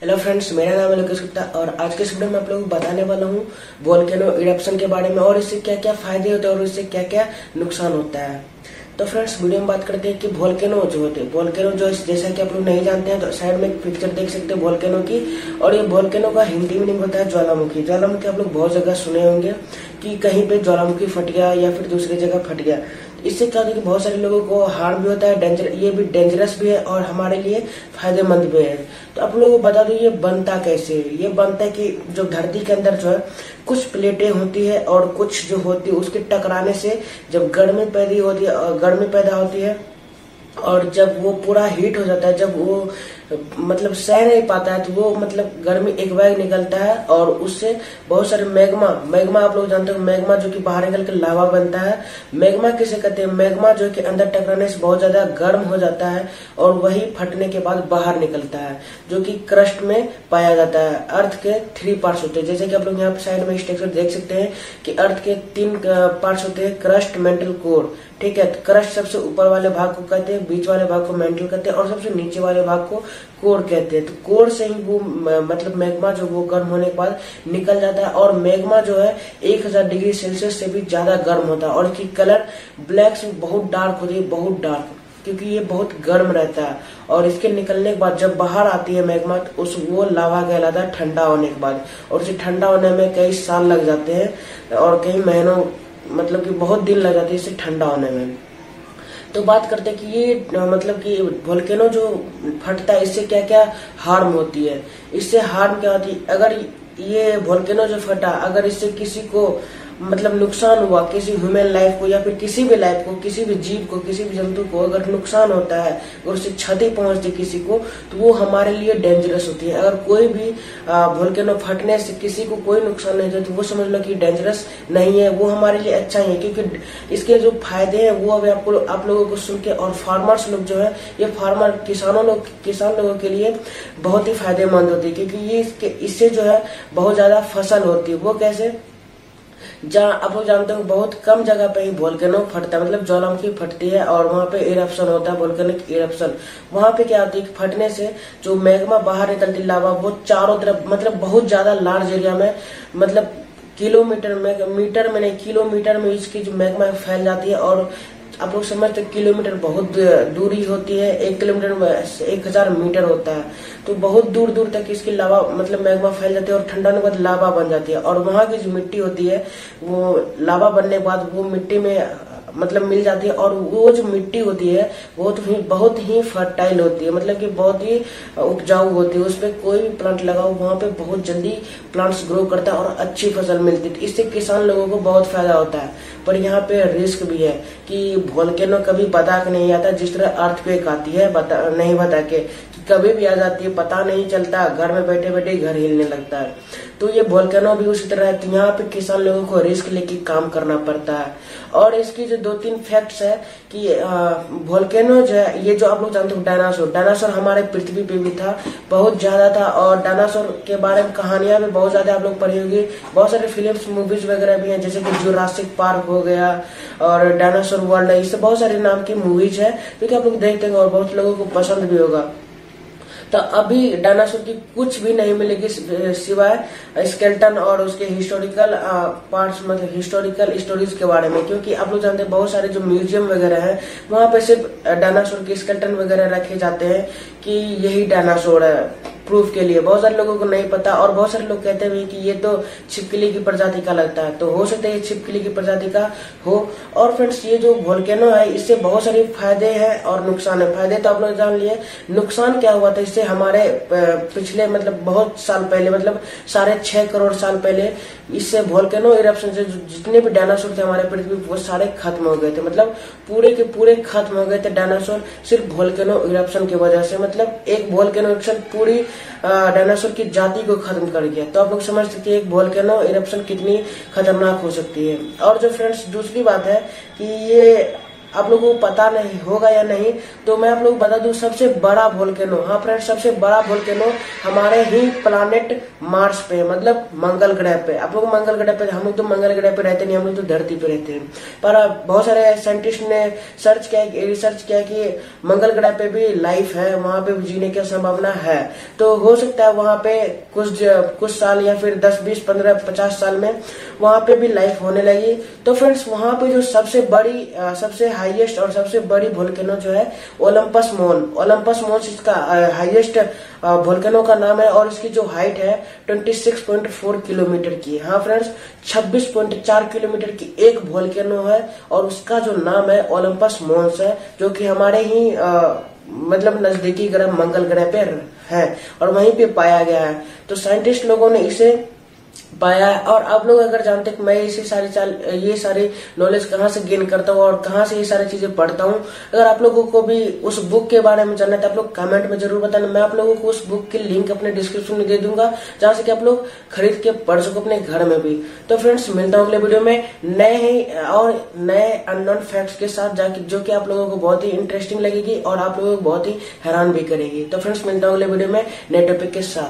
Hello friends मेरा नाम है लोकेश गुप्ता और आज के इस वीडियो में आप लोगों को बताने वाला हूँ वोल्केनो इरप्शन के बारे में और इससे क्या क्या फ़ायदे होते हैं और इससे क्या क्या नुकसान होता है। तो फ्रेंड्स वीडियो में बात करते हैं कि वोल्केनो जो होते हैं वोल्केनो जो जैसा कि आप लोग नहीं जानते हैं तो साइड में एक पिक्चर देख सकते हैं वोल्केनो की और ये वोल्केनो का हिंदी मीनिंग होता है, ज्वालामुखी। ज्वालामुखी आप लोग बहुत जगह सुने होंगे कि कहीं पे ज्वालामुखी फट गया या फिर दूसरी जगह फट गया। इससे क्या होता है कि बहुत सारे लोगों को हार्म भी होता है डेंजर ये भी डेंजरस भी है और हमारे लिए फ़ायदेमंद भी है। तो आप लोगों को बता दो, ये बनता कैसे? है ये बनता है कि जो धरती के अंदर जो है, कुछ प्लेटें होती है और कुछ जो होती है, उसके टकराने से जब गर्मी पैदा होती है गर्मी पैदा होती है और जब वो पूरा हीट हो जाता है, जब वो मतलब सह नहीं पाता है तो वो मतलब गर्मी एक बैग निकलता है और उससे बहुत सारे मैग्मा मैग्मा आप लोग जानते हो, मैग्मा जो कि बाहर निकल के लावा बनता है। मैग्मा किसे कहते हैं? मैग्मा जो कि अंदर टकराने से बहुत ज़्यादा गर्म हो जाता है और वही फटने के बाद बाहर निकलता है, जो कि क्रस्ट में पाया जाता है। अर्थ के थ्री पार्ट्स होते हैं। जैसे कि आप लोग यहाँ साइड में स्ट्रक्चर देख सकते हैं कि अर्थ के तीन पार्ट्स होते हैं, क्रस्ट मेंटल कोर ठीक है? क्रस्ट सबसे ऊपर वाले भाग को कहते हैं, बीच वाले भाग को मेंटल कहते हैं और सबसे नीचे वाले भाग को कोर कहते हैं। तो कोर से ही वो मतलब मैग्मा जो वो गर्म होने के बाद निकल जाता है और मैग्मा जो है 1000 डिग्री सेल्सियस से भी ज़्यादा गर्म होता है और इसकी कलर ब्लैक से बहुत डार्क होती है, बहुत डार्क। क्योंकि ये बहुत गर्म रहता है और इसके निकलने के बाद जब बाहर आती है मैग्मा तो उस वो लावा कहलाता है ठंडा होने के बाद। और उसे ठंडा होने में कई साल लग जाते हैं और कई महीनों मतलब कि बहुत दिन लग जाते हैं इसे ठंडा होने में। तो बात करते कि ये मतलब कि वोल्केनो जो फटता है, इससे क्या क्या हार्म होती है? इससे हार्म क्या होती है? अगर ये वोल्केनो जो फटा, अगर इससे किसी को मतलब नुकसान हुआ किसी ह्यूमन लाइफ को या फिर किसी भी लाइफ को, किसी भी जीव को, किसी भी जंतु को अगर नुकसान होता है और उससे क्षति पहुँचती किसी को तो वो हमारे लिए डेंजरस होती है। अगर कोई भी वोल्केनो फटने से किसी को कोई नुकसान नहीं होता तो वो समझ लो कि डेंजरस नहीं है, वो हमारे लिए अच्छा ही है, क्योंकि इसके जो फ़ायदे हैं, वो अभी आपको, आप लोगों को सुन के और फार्मर्स लोग जो है, ये फार्मर किसानों लोग, किसान लोगों के लिए बहुत ही फ़ायदेमंद होती है, क्योंकि ये इससे जो है बहुत ज़्यादा फ़सल होती है। वो कैसे? जहाँ आप लोग जानते हो बहुत कम जगह पे ही वोल्केनो फटता है। मतलब ज्वालामुखी फटती है और वहाँ पे इरप्शन होता है वोल्केनिक इरप्शन वहाँ पे क्या होती है फटने से जो मैग्मा बाहर निकलती लावा वो चारों तरफ़ मतलब बहुत ज़्यादा लार्ज एरिया में मतलब किलोमीटर में, मीटर में नहीं, किलोमीटर में इसकी जो मैग्मा फैल जाती है और आप लोग समझते किलोमीटर बहुत दूरी होती है, एक किलोमीटर एक हज़ार मीटर होता है। तो बहुत दूर दूर तक इसकी लावा मतलब मैग्मा फैल जाती है और ठंडा होने के बाद लावा बन जाती है। और वहाँ की जो मिट्टी होती है, वो लावा बनने के बाद वो मिट्टी में मतलब मिल जाती है और वो जो मिट्टी होती है बहुत ही बहुत ही फर्टाइल होती है। मतलब कि बहुत ही उपजाऊ होती है। उसमें कोई भी प्लांट लगाओ, वहाँ पे बहुत जल्दी प्लांट्स ग्रो करता है और अच्छी फ़सल मिलती है। इससे किसान लोगों को बहुत फ़ायदा होता है। पर यहाँ पे रिस्क भी है कि वोल्केनो कभी बता के नहीं आता। जिस तरह अर्थ पे आती है, बता, नहीं बता के कभी भी आ जाती है, पता नहीं चलता। घर में बैठे बैठे घर हिलने लगता है। तो ये वोल्केनो भी उसी तरह है तो यहाँ पे किसान लोगों को रिस्क लेके काम करना पड़ता है। और इसकी जो दो तीन फैक्ट्स है कि वोल्केनो जो है, ये जो आप लोग जानते हो डायनासोर डायनासोर हमारे पृथ्वी पे भी था, बहुत ज़्यादा था, और डायनासोर के बारे में कहानियाँ भी बहुत ज़्यादा आप लोग पढ़ी होगी। बहुत सारे फिल्म्स मूवीज़ वगैरह भी हैं, जैसे कि जुरासिक पार्क हो गया, और डायनासोर वर्ल्ड है इससे बहुत सारे नाम की मूवीज़ है, जो कि आप लोग देखते हैं और बहुत लोगों को पसंद भी होगा। तो अभी डायनासोर की कुछ भी नहीं मिलेगी सिवाय स्केल्टन और उसके हिस्टोरिकल पार्ट्स मतलब हिस्टोरिकल स्टोरीज के बारे में। क्योंकि आप लोग जानते हैं, बहुत सारे जो म्यूज़ियम वगैरह है, वहाँ पे सिर्फ़ डायनासोर के स्केल्टन वगैरह रखे जाते हैं कि यही डायनासोर है। प्रूफ के लिए। बहुत सारे लोगों को नहीं पता और बहुत सारे लोग कहते हैं कि ये तो छिपकली की प्रजाति का लगता है। तो हो सकता है ये छिपकली की प्रजाति का हो। और फ्रेंड्स ये जो वोल्केनो है, इससे बहुत सारे फ़ायदे हैं और नुकसान है। फ़ायदे तो आप लोग जान लिए। नुकसान क्या हुआ था? इससे हमारे पिछले मतलब बहुत साल पहले मतलब साढ़े छह करोड़ साल पहले, इससे वोल्केनो इरप्शन से जितने भी डायनासोर थे हमारे पृथ्वी वो सारे खत्म हो गए थे। मतलब पूरे के पूरे खत्म हो गए थे डायनासोर सिर्फ़ वोल्केनो इरप्शन की वजह से। मतलब एक वोल्केनो इरप्शन पूरी डायनासोर की जाति को खत्म कर दिया। तो आप लोग समझ सकते हैं, एक बोल के ना इरप्शन कितनी खतरनाक हो सकती है। और जो फ्रेंड्स दूसरी बात है कि ये आप लोगों को पता नहीं होगा या नहीं तो मैं आप लोग बता दूँ, सबसे बड़ा वोल्केनो हाँ फ्रेंड्स सबसे बड़ा वोल्केनो हमारे ही प्लानेट मार्स पे मतलब मंगल ग्रह पे। आप लोग मंगल ग्रह पे, हम लोग तो मंगल ग्रह पे रहते नहीं, हम लोग तो धरती पे रहते हैं। पर बहुत सारे साइंटिस्ट ने सर्च किया रिसर्च किया कि मंगल ग्रह पे भी लाइफ है, वहाँ पे जीने की संभावना है। तो हो सकता है वहाँ पे कुछ कुछ साल या फिर दस, बीस, पंद्रह, पचास साल में वहाँ पे भी लाइफ होने लगी। तो फ्रेंड्स वहाँ पे जो सबसे बड़ी सबसे हाईएस्ट और सबसे बड़ी वोल्केनो जो है ओलंपस मोन ओलंपस मोन इसका हाईएस्ट वोल्केनो का नाम है और इसकी जो हाइट है 26.4 किलोमीटर की हाँ। फ्रेंड्स 26.4 किलोमीटर की एक वोल्केनो है और उसका जो नाम है ओलंपस मोन्स है जो कि हमारे ही आ, मतलब नजदीकी ग्रह मंगल ग्रह पे है और वहीं पे पाया गया है। तो साइंटिस्ट लोगों ने इसे पाया है। और आप लोग अगर जानते कि मैं इसी सारी चाल, ये सारी नॉलेज कहाँ से गेन करता हूँ और कहाँ से ये सारी चीज़ें पढ़ता हूँ, अगर आप लोगों को भी उस बुक के बारे में जानना है तो आप लोग कमेंट में ज़रूर बताना। मैं आप लोगों को उस बुक की लिंक अपने डिस्क्रिप्शन में दे दूँगा, जहाँ से कि आप लोग खरीद के पढ़ सको अपने घर में भी। तो फ्रेंड्स मिलता हूँ अगले वीडियो में नए ही और नए अननोन फैक्ट्स के साथ, जाके, जो कि आप लोगों को बहुत ही इंटरेस्टिंग लगेगी और आप लोगों को बहुत ही हैरान भी करेगी। तो फ्रेंड्स मिलता हूँ अगले वीडियो में नए टॉपिक के साथ।